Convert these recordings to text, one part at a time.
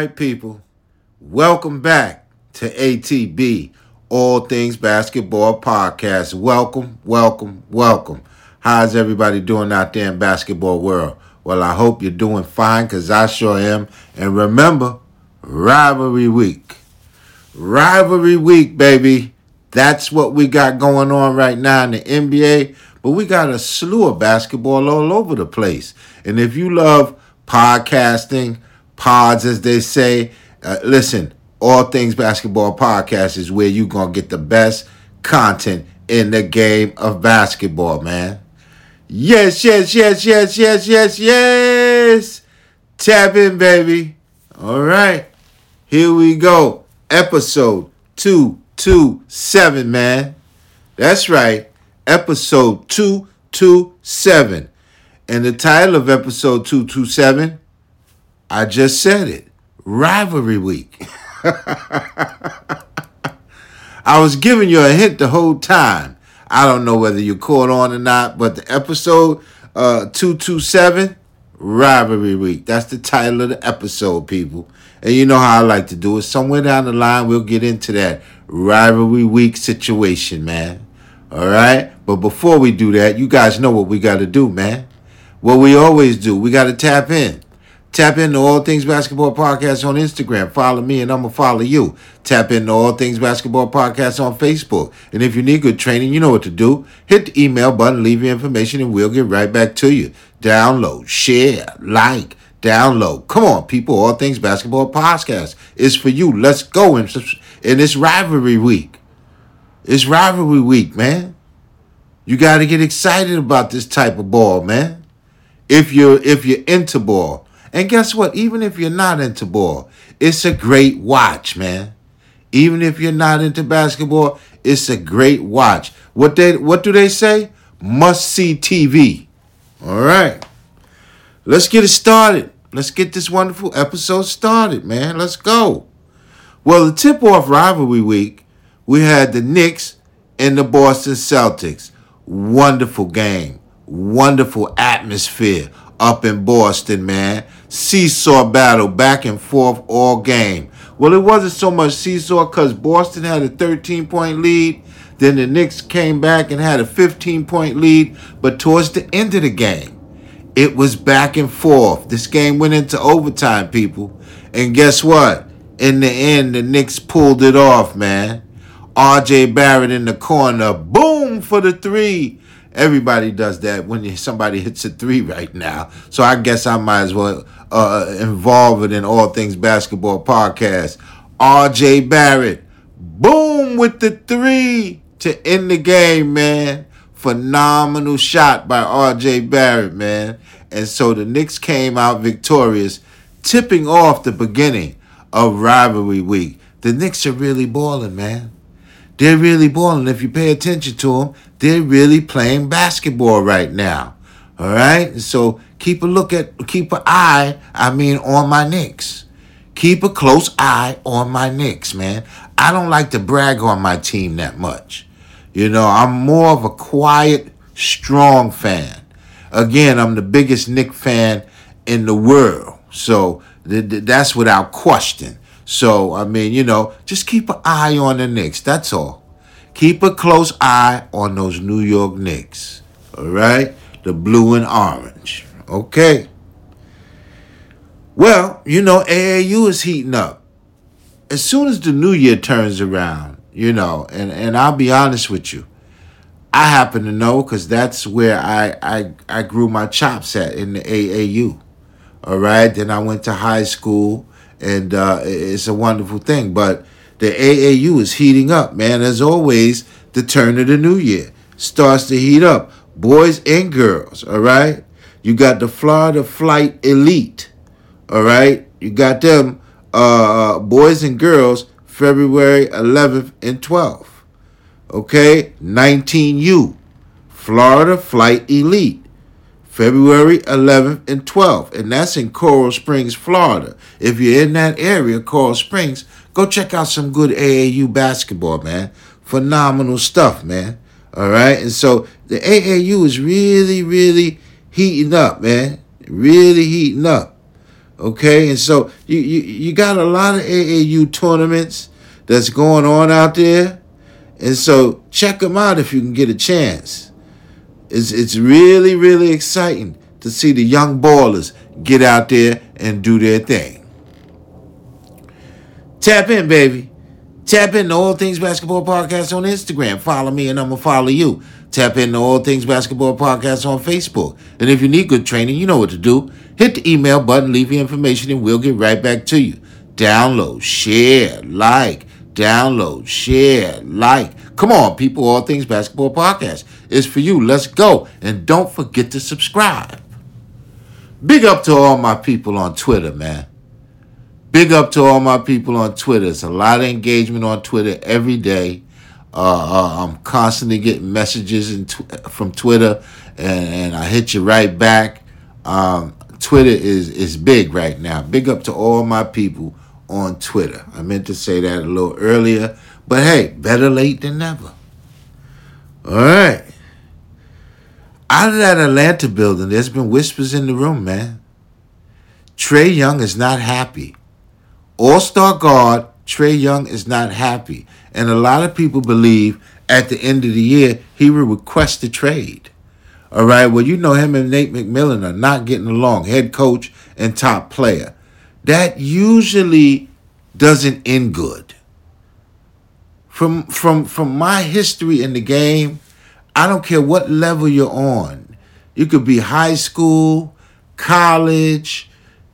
right, people. Welcome back to ATB, All Things Basketball Podcast. Welcome, welcome, welcome. How's everybody doing out there in basketball world? Well, I hope you're doing fine because I sure am. And remember, rivalry week. Rivalry week, baby. That's what we got going on right now in the NBA. But we got a slew of basketball all over the place. And if you love podcasting, pods, as they say, uh, listen, All Things Basketball Podcast is where you're going to get the best content in the game of basketball, man. Yes, yes, yes, yes, yes, yes, yes. Tap in, baby. All right. Here we go. Episode 227, man. That's right. Episode 227. And the title of episode 227, I just said it Rivalry Week. I was giving you a hint the whole time. I don't know whether you caught on or not, but the episode uh, 227, Rivalry Week. That's the title of the episode, people. And you know how I like to do it. Somewhere down the line, we'll get into that Rivalry Week situation, man. All right? But before we do that, you guys know what we got to do, man. What we always do, we got to tap in. Tap into All Things Basketball Podcast on Instagram. Follow me and I'm going to follow you. Tap into All Things Basketball Podcast on Facebook. And if you need good training, you know what to do. Hit the email button, leave your information, and we'll get right back to you. Download, share, like, download. Come on, people. All Things Basketball Podcast is for you. Let's go. And it's rivalry week. It's rivalry week, man. You got to get excited about this type of ball, man. If you're if you're into ball. And guess what? Even if you're not into ball, it's a great watch, man. Even if you're not into basketball, it's a great watch. What they what do they say? Must see TV. All right. Let's get it started. Let's get this wonderful episode started, man. Let's go. Well, the tip off rivalry week, we had the Knicks and the Boston Celtics. Wonderful game. Wonderful atmosphere up in Boston, man. Seesaw battle back and forth all game. Well, it wasn't so much seesaw because Boston had a 13 point lead. Then the Knicks came back and had a 15 point lead. But towards the end of the game, it was back and forth. This game went into overtime, people. And guess what? In the end, the Knicks pulled it off, man. RJ Barrett in the corner. Boom for the three. Everybody does that when somebody hits a three right now. So I guess I might as well uh, involve it in all things basketball podcast. RJ Barrett, boom with the three to end the game, man. Phenomenal shot by RJ Barrett, man. And so the Knicks came out victorious, tipping off the beginning of rivalry week. The Knicks are really balling, man. They're really balling. If you pay attention to them, they're really playing basketball right now. All right? So keep a look at, keep an eye, I mean, on my Knicks. Keep a close eye on my Knicks, man. I don't like to brag on my team that much. You know, I'm more of a quiet, strong fan. Again, I'm the biggest Knick fan in the world. So th- th- that's without question. So, I mean, you know, just keep an eye on the Knicks. That's all. Keep a close eye on those New York Knicks. All right? The blue and orange. Okay. Well, you know, AAU is heating up. As soon as the new year turns around, you know, and, and I'll be honest with you, I happen to know because that's where I, I I grew my chops at in the AAU. All right. Then I went to high school and uh, it's a wonderful thing. But the AAU is heating up, man. As always, the turn of the new year starts to heat up. Boys and girls, all right? You got the Florida Flight Elite, all right? You got them uh, boys and girls February 11th and 12th. Okay? 19U, Florida Flight Elite. February 11th and 12th, and that's in Coral Springs, Florida. If you're in that area, Coral Springs, go check out some good AAU basketball, man. Phenomenal stuff, man. All right, and so the AAU is really, really heating up, man. Really heating up. Okay, and so you, you you got a lot of AAU tournaments that's going on out there, and so check them out if you can get a chance. It's it's really really exciting to see the young ballers get out there and do their thing. Tap in, baby. Tap in to All Things Basketball Podcast on Instagram. Follow me and I'm gonna follow you. Tap in to All Things Basketball Podcast on Facebook. And if you need good training, you know what to do. Hit the email button, leave your information, and we'll get right back to you. Download, share, like, download, share, like. Come on, people, All Things Basketball Podcast is for you. Let's go. And don't forget to subscribe. Big up to all my people on Twitter, man. Big up to all my people on Twitter. It's a lot of engagement on Twitter every day. Uh, uh, I'm constantly getting messages tw- from Twitter, and, and, I hit you right back. Um, Twitter is is big right now. Big up to all my people on Twitter. I meant to say that a little earlier, but hey, better late than never. All right. Out of that Atlanta building, there's been whispers in the room, man. Trae Young is not happy. All star guard Trae Young is not happy. And a lot of people believe at the end of the year he will request a trade. All right. Well, you know him and Nate McMillan are not getting along, head coach and top player. That usually doesn't end good. From from from my history in the game, I don't care what level you're on. You could be high school, college,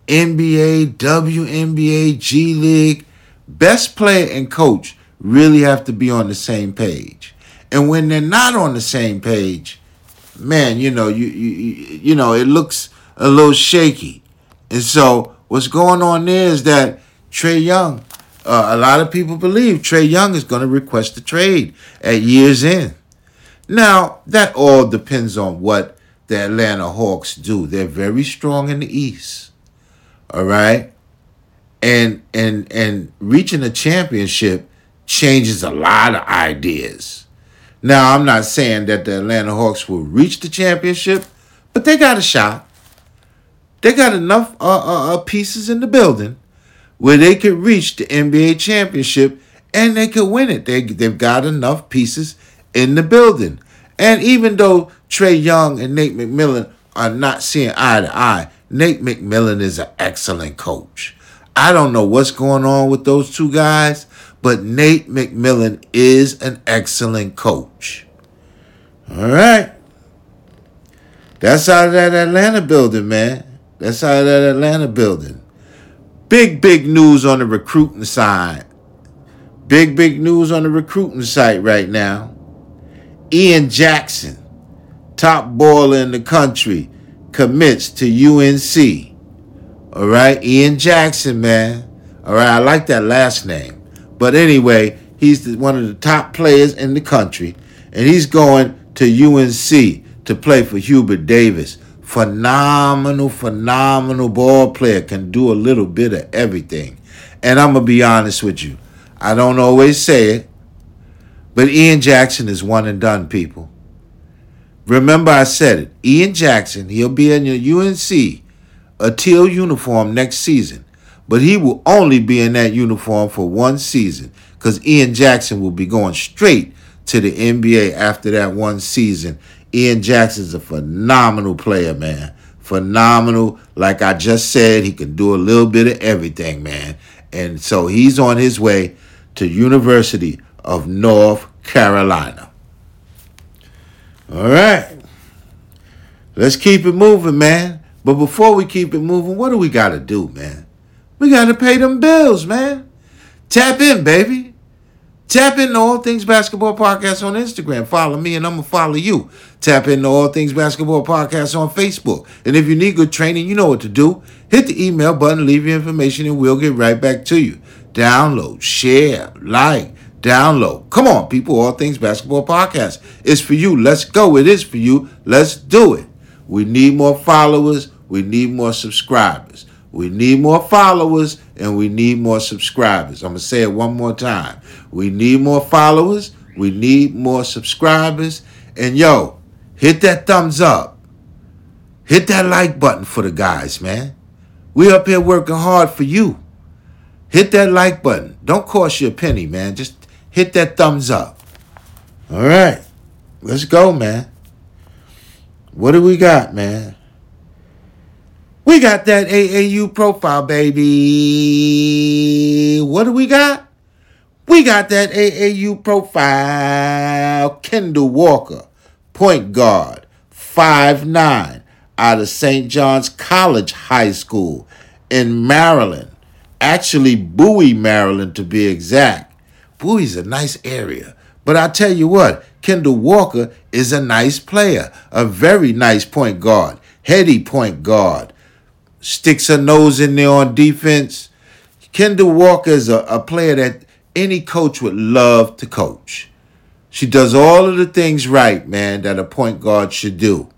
NBA, WNBA, G League. Best player and coach really have to be on the same page. And when they're not on the same page, man, you know, you you you know, it looks a little shaky. And so what's going on there is that Trae Young, uh, a lot of people believe Trae Young is going to request a trade at year's end. Now, that all depends on what the Atlanta Hawks do. They're very strong in the East. All right? And and and reaching a championship changes a lot of ideas. Now, I'm not saying that the Atlanta Hawks will reach the championship, but they got a shot. They got enough uh, uh, uh, pieces in the building where they could reach the NBA championship and they could win it. They, they've got enough pieces in the building. And even though Trae Young and Nate McMillan are not seeing eye to eye, Nate McMillan is an excellent coach. I don't know what's going on with those two guys, but Nate McMillan is an excellent coach. All right. That's out of that Atlanta building, man. That's out of that Atlanta building. Big, big news on the recruiting side. Big, big news on the recruiting site right now. Ian Jackson, top baller in the country, commits to UNC. All right, Ian Jackson, man. All right, I like that last name. But anyway, he's the, one of the top players in the country, and he's going to UNC to play for Hubert Davis. Phenomenal, phenomenal ball player, can do a little bit of everything. And I'm going to be honest with you. I don't always say it, but Ian Jackson is one and done, people. Remember, I said it. Ian Jackson, he'll be in your UNC, a teal uniform next season but he will only be in that uniform for one season because Ian Jackson will be going straight to the NBA after that one season. Ian Jackson's a phenomenal player, man. Phenomenal. Like I just said, he can do a little bit of everything, man. And so he's on his way to University of North Carolina. All right. Let's keep it moving, man. But before we keep it moving, what do we got to do, man? We got to pay them bills, man. Tap in, baby. Tap into All Things Basketball Podcast on Instagram. Follow me and I'm going to follow you. Tap into All Things Basketball Podcast on Facebook. And if you need good training, you know what to do. Hit the email button, leave your information, and we'll get right back to you. Download, share, like, download. Come on, people. All Things Basketball Podcast. It's for you. Let's go. It is for you. Let's do it. We need more followers. We need more subscribers. We need more followers and we need more subscribers. I'm going to say it one more time. We need more followers. We need more subscribers. And yo, hit that thumbs up. Hit that like button for the guys, man. We up here working hard for you. Hit that like button. Don't cost you a penny, man. Just hit that thumbs up. All right. Let's go, man. What do we got, man? We got that AAU profile, baby. What do we got? We got that AAU profile. Kendall Walker, point guard, five nine, out of St. John's College High School in Maryland. Actually, Bowie, Maryland, to be exact. Bowie's a nice area. But I tell you what, Kendall Walker is a nice player, a very nice point guard, heady point guard sticks her nose in there on defense. Kendall Walker is a, a player that any coach would love to coach. She does all of the things right, man, that a point guard should do.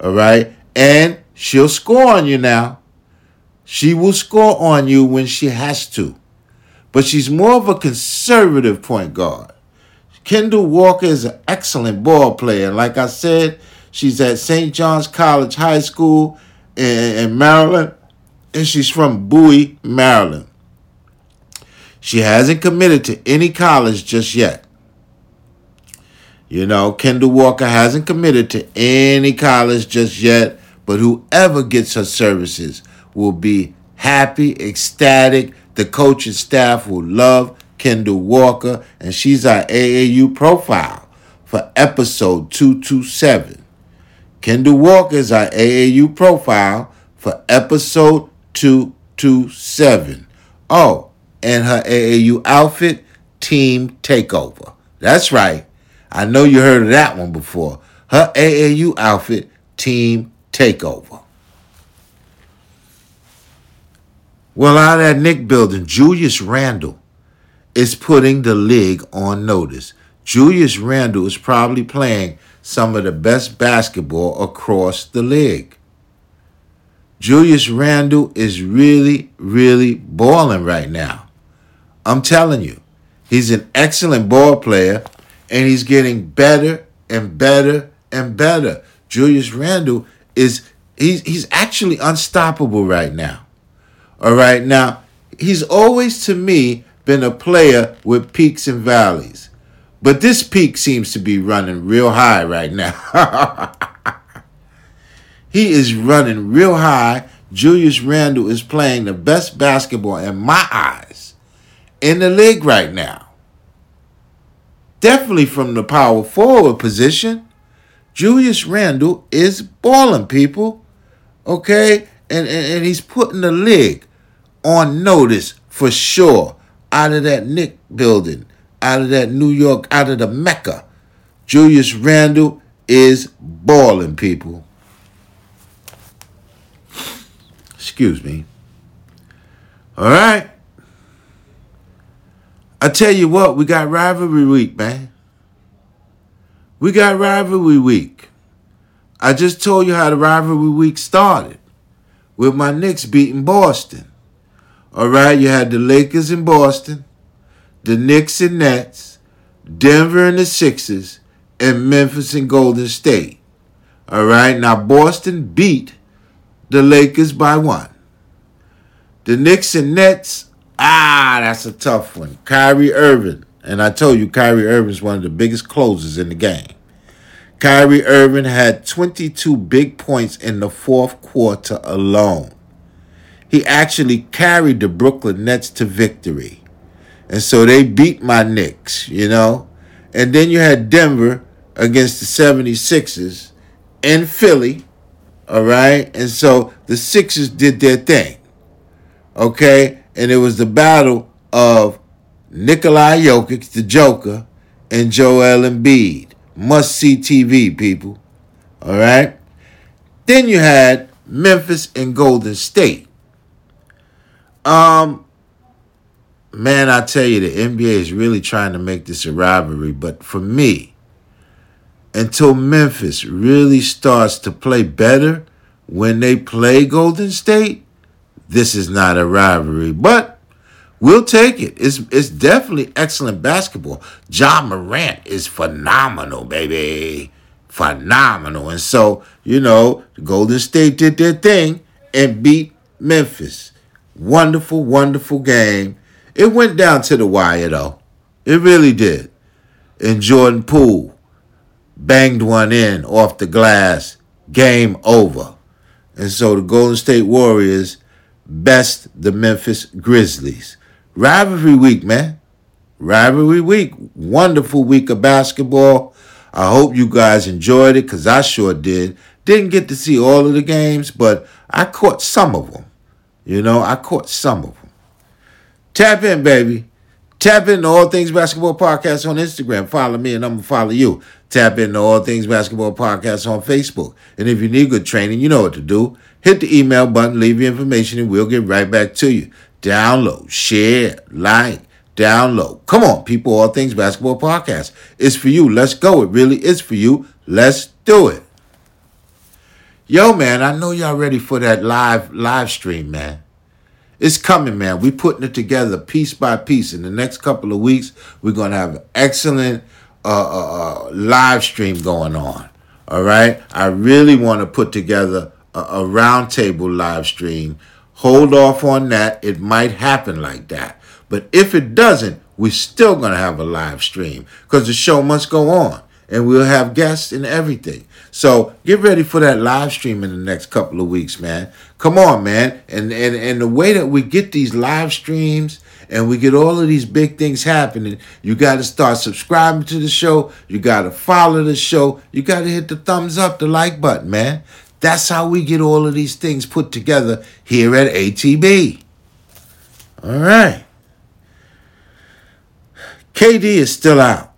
All right? And she'll score on you now. She will score on you when she has to. But she's more of a conservative point guard. Kendall Walker is an excellent ball player. Like I said, she's at St. John's College High School in, Maryland, and she's from Bowie, Maryland. She hasn't committed to any college just yet. You know, Kendall Walker hasn't committed to any college just yet, but whoever gets her services will be happy, ecstatic. The coaching staff will love Kendall Walker, and she's our AAU profile for episode 227. Kendall Walker is our AAU profile for episode 227. Oh, and her AAU outfit, Team Takeover. That's right. I know you heard of that one before. Her AAU outfit, Team Takeover. Well, out at Knick Building, Julius Randle is putting the league on notice. Julius Randle is probably playing some of the best basketball across the league. Julius Randle is really, really balling right now. I'm telling you, he's an excellent ball player and he's getting better and better and better. Julius Randle is he's he's actually unstoppable right now. All right, now he's always to me been a player with peaks and valleys. But this peak seems to be running real high right now. he is running real high. Julius Randle is playing the best basketball in my eyes in the league right now. Definitely from the power forward position. Julius Randle is balling, people. Okay? And, and, and he's putting the league on notice for sure out of that Knick building out of that New York, out of the Mecca. Julius Randle is balling, people. Excuse me. All right. I tell you what, we got rivalry week, man. We got rivalry week. I just told you how the rivalry week started with my Knicks beating Boston. All right, you had the Lakers in Boston the Knicks and Nets, Denver and the Sixers, and Memphis and Golden State. All right, now Boston beat the Lakers by one. The Knicks and Nets, ah, that's a tough one. Kyrie Irving, and I told you Kyrie Irving is one of the biggest closers in the game. Kyrie Irving had 22 big points in the fourth quarter alone. He actually carried the Brooklyn Nets to victory. And so they beat my Knicks, you know. And then you had Denver against the 76ers in Philly, all right? And so the Sixers did their thing, okay? And it was the battle of Nikolai Jokic, the Joker, and Joel Embiid. Must see TV, people, all right? Then you had Memphis and Golden State. Um, man, I tell you, the NBA is really trying to make this a rivalry. But for me, until Memphis really starts to play better when they play Golden State, this is not a rivalry. But we'll take it. It's it's definitely excellent basketball. Ja Morant is phenomenal, baby. Phenomenal. And so, you know, Golden State did their thing and beat Memphis. Wonderful, wonderful game. It went down to the wire though. It really did. And Jordan Poole banged one in off the glass. Game over. And so the Golden State Warriors best the Memphis Grizzlies. Rivalry week, man. Rivalry week. Wonderful week of basketball. I hope you guys enjoyed it because I sure did. Didn't get to see all of the games, but I caught some of them. You know, I caught some of them. Tap in, baby. Tap in into All Things Basketball Podcast on Instagram. Follow me and I'm going to follow you. Tap in into All Things Basketball Podcast on Facebook. And if you need good training, you know what to do. Hit the email button, leave your information, and we'll get right back to you. Download, share, like, download. Come on, people, All Things Basketball Podcast. It's for you. Let's go. It really is for you. Let's do it. Yo, man, I know y'all ready for that live live stream, man. It's coming, man. We're putting it together piece by piece. In the next couple of weeks, we're gonna have an excellent uh, uh, uh, live stream going on. All right. I really want to put together a, a roundtable live stream. Hold off on that. It might happen like that. But if it doesn't, we're still gonna have a live stream because the show must go on and we'll have guests and everything. So get ready for that live stream in the next couple of weeks, man. Come on, man. And and and the way that we get these live streams and we get all of these big things happening, you got to start subscribing to the show. You got to follow the show. You got to hit the thumbs up, the like button, man. That's how we get all of these things put together here at ATB. All right. KD is still out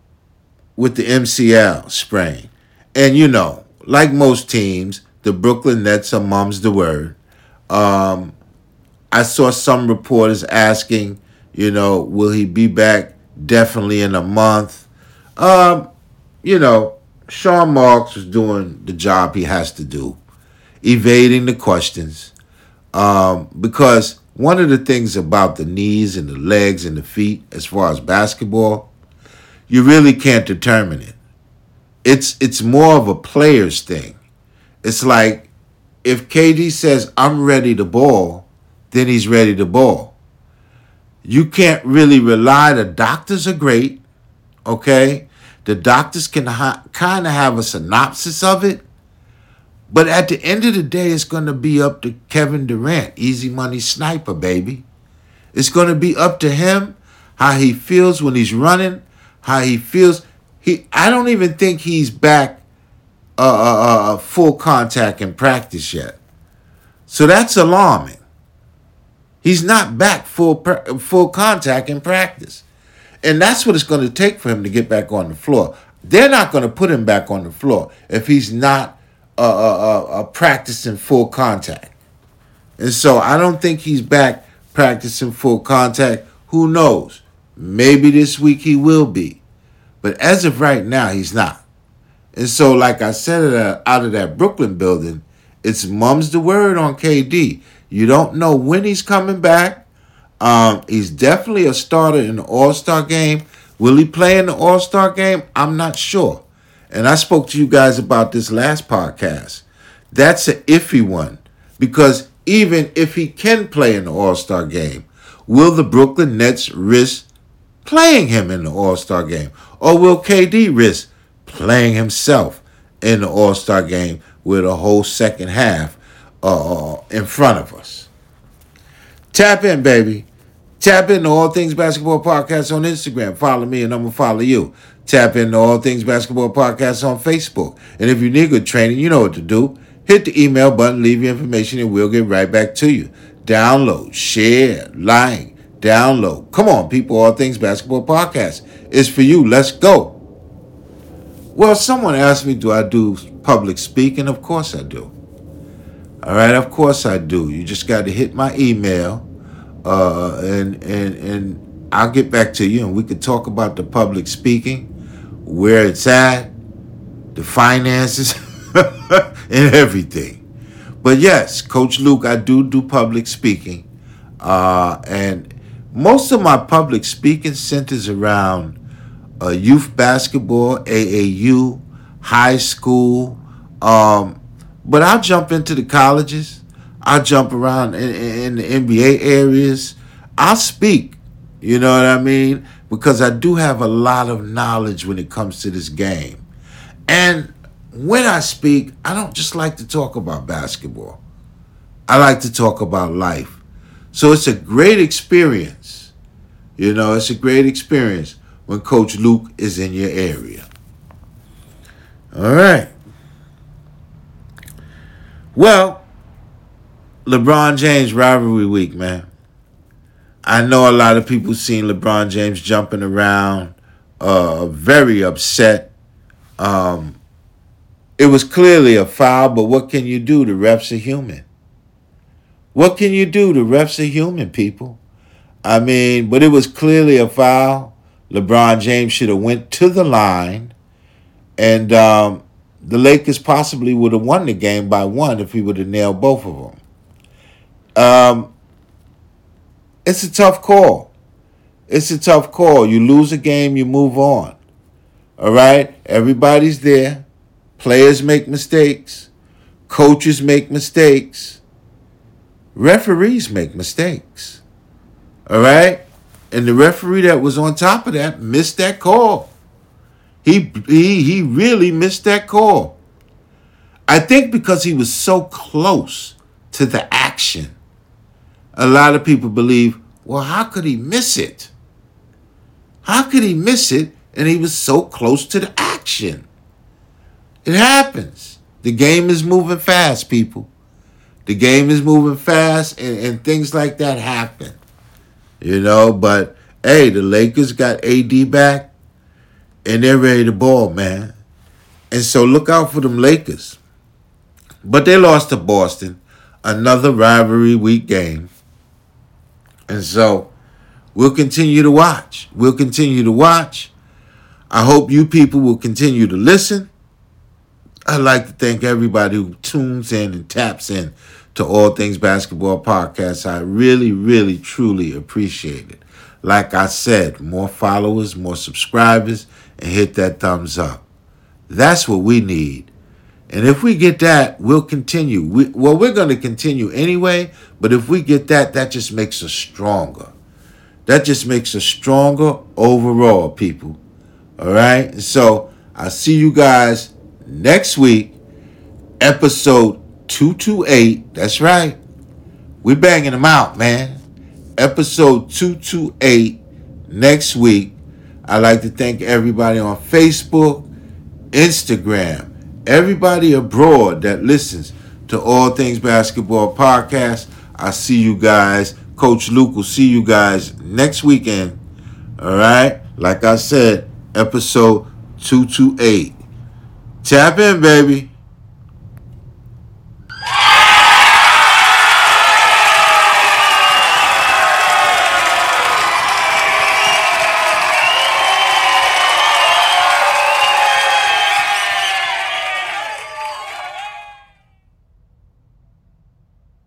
with the MCL sprain. And you know, like most teams, the Brooklyn Nets are mum's the word. Um, I saw some reporters asking, you know, will he be back definitely in a month? Um, you know, Sean Marks was doing the job he has to do, evading the questions. Um, because one of the things about the knees and the legs and the feet, as far as basketball, you really can't determine it. It's it's more of a player's thing. It's like if KD says I'm ready to ball, then he's ready to ball. You can't really rely. The doctors are great, okay. The doctors can ha- kind of have a synopsis of it, but at the end of the day, it's going to be up to Kevin Durant, easy money sniper, baby. It's going to be up to him how he feels when he's running, how he feels. He, I don't even think he's back uh, uh, uh, full contact in practice yet. So that's alarming. He's not back full full contact in practice, and that's what it's going to take for him to get back on the floor. They're not going to put him back on the floor if he's not uh, uh, uh, practicing full contact. And so I don't think he's back practicing full contact. Who knows? Maybe this week he will be. But as of right now, he's not. And so, like I said out of that Brooklyn building, it's mum's the word on KD. You don't know when he's coming back. Um, he's definitely a starter in the All Star game. Will he play in the All Star game? I'm not sure. And I spoke to you guys about this last podcast. That's an iffy one because even if he can play in the All Star game, will the Brooklyn Nets risk playing him in the All Star game? Or will KD risk playing himself in the All Star game with a whole second half uh, in front of us? Tap in, baby. Tap into All Things Basketball Podcast on Instagram. Follow me and I'm going to follow you. Tap into All Things Basketball Podcast on Facebook. And if you need good training, you know what to do. Hit the email button, leave your information, and we'll get right back to you. Download, share, like, download. Come on, people, All Things Basketball Podcast. It's for you. Let's go. Well, someone asked me, do I do public speaking? Of course I do. All right, of course I do. You just got to hit my email, uh, and and and I'll get back to you, and we could talk about the public speaking, where it's at, the finances, and everything. But yes, Coach Luke, I do do public speaking, uh, and most of my public speaking centers around uh, youth basketball, AAU, high school. Um, but I'll jump into the colleges. I'll jump around in, in the NBA areas. I'll speak. You know what I mean? Because I do have a lot of knowledge when it comes to this game. And when I speak, I don't just like to talk about basketball. I like to talk about life. So it's a great experience. You know, it's a great experience when Coach Luke is in your area. All right. Well, LeBron James rivalry week, man. I know a lot of people seen LeBron James jumping around, uh, very upset. Um, it was clearly a foul, but what can you do? The refs are human. What can you do? The refs are human, people. I mean, but it was clearly a foul. LeBron James should have went to the line, and um, the Lakers possibly would have won the game by one if he would have nailed both of them. Um, it's a tough call. It's a tough call. You lose a game, you move on. All right? Everybody's there. Players make mistakes. Coaches make mistakes. Referees make mistakes. All right? And the referee that was on top of that missed that call. He he he really missed that call. I think because he was so close to the action a lot of people believe, well, how could he miss it? How could he miss it and he was so close to the action? It happens. The game is moving fast, people. The game is moving fast and, and things like that happen. You know, but hey, the Lakers got AD back and they're ready to ball, man. And so look out for them Lakers. But they lost to Boston, another rivalry week game. And so we'll continue to watch. We'll continue to watch. I hope you people will continue to listen. I'd like to thank everybody who tunes in and taps in to All Things Basketball Podcast. I really, really, truly appreciate it. Like I said, more followers, more subscribers, and hit that thumbs up. That's what we need. And if we get that, we'll continue. We, well, we're going to continue anyway, but if we get that, that just makes us stronger. That just makes us stronger overall, people. All right? So I'll see you guys next week, episode 228. That's right. We're banging them out, man. Episode 228 next week. I'd like to thank everybody on Facebook, Instagram, everybody abroad that listens to All Things Basketball Podcast. I see you guys. Coach Luke will see you guys next weekend. All right. Like I said, episode 228. Tap in, baby.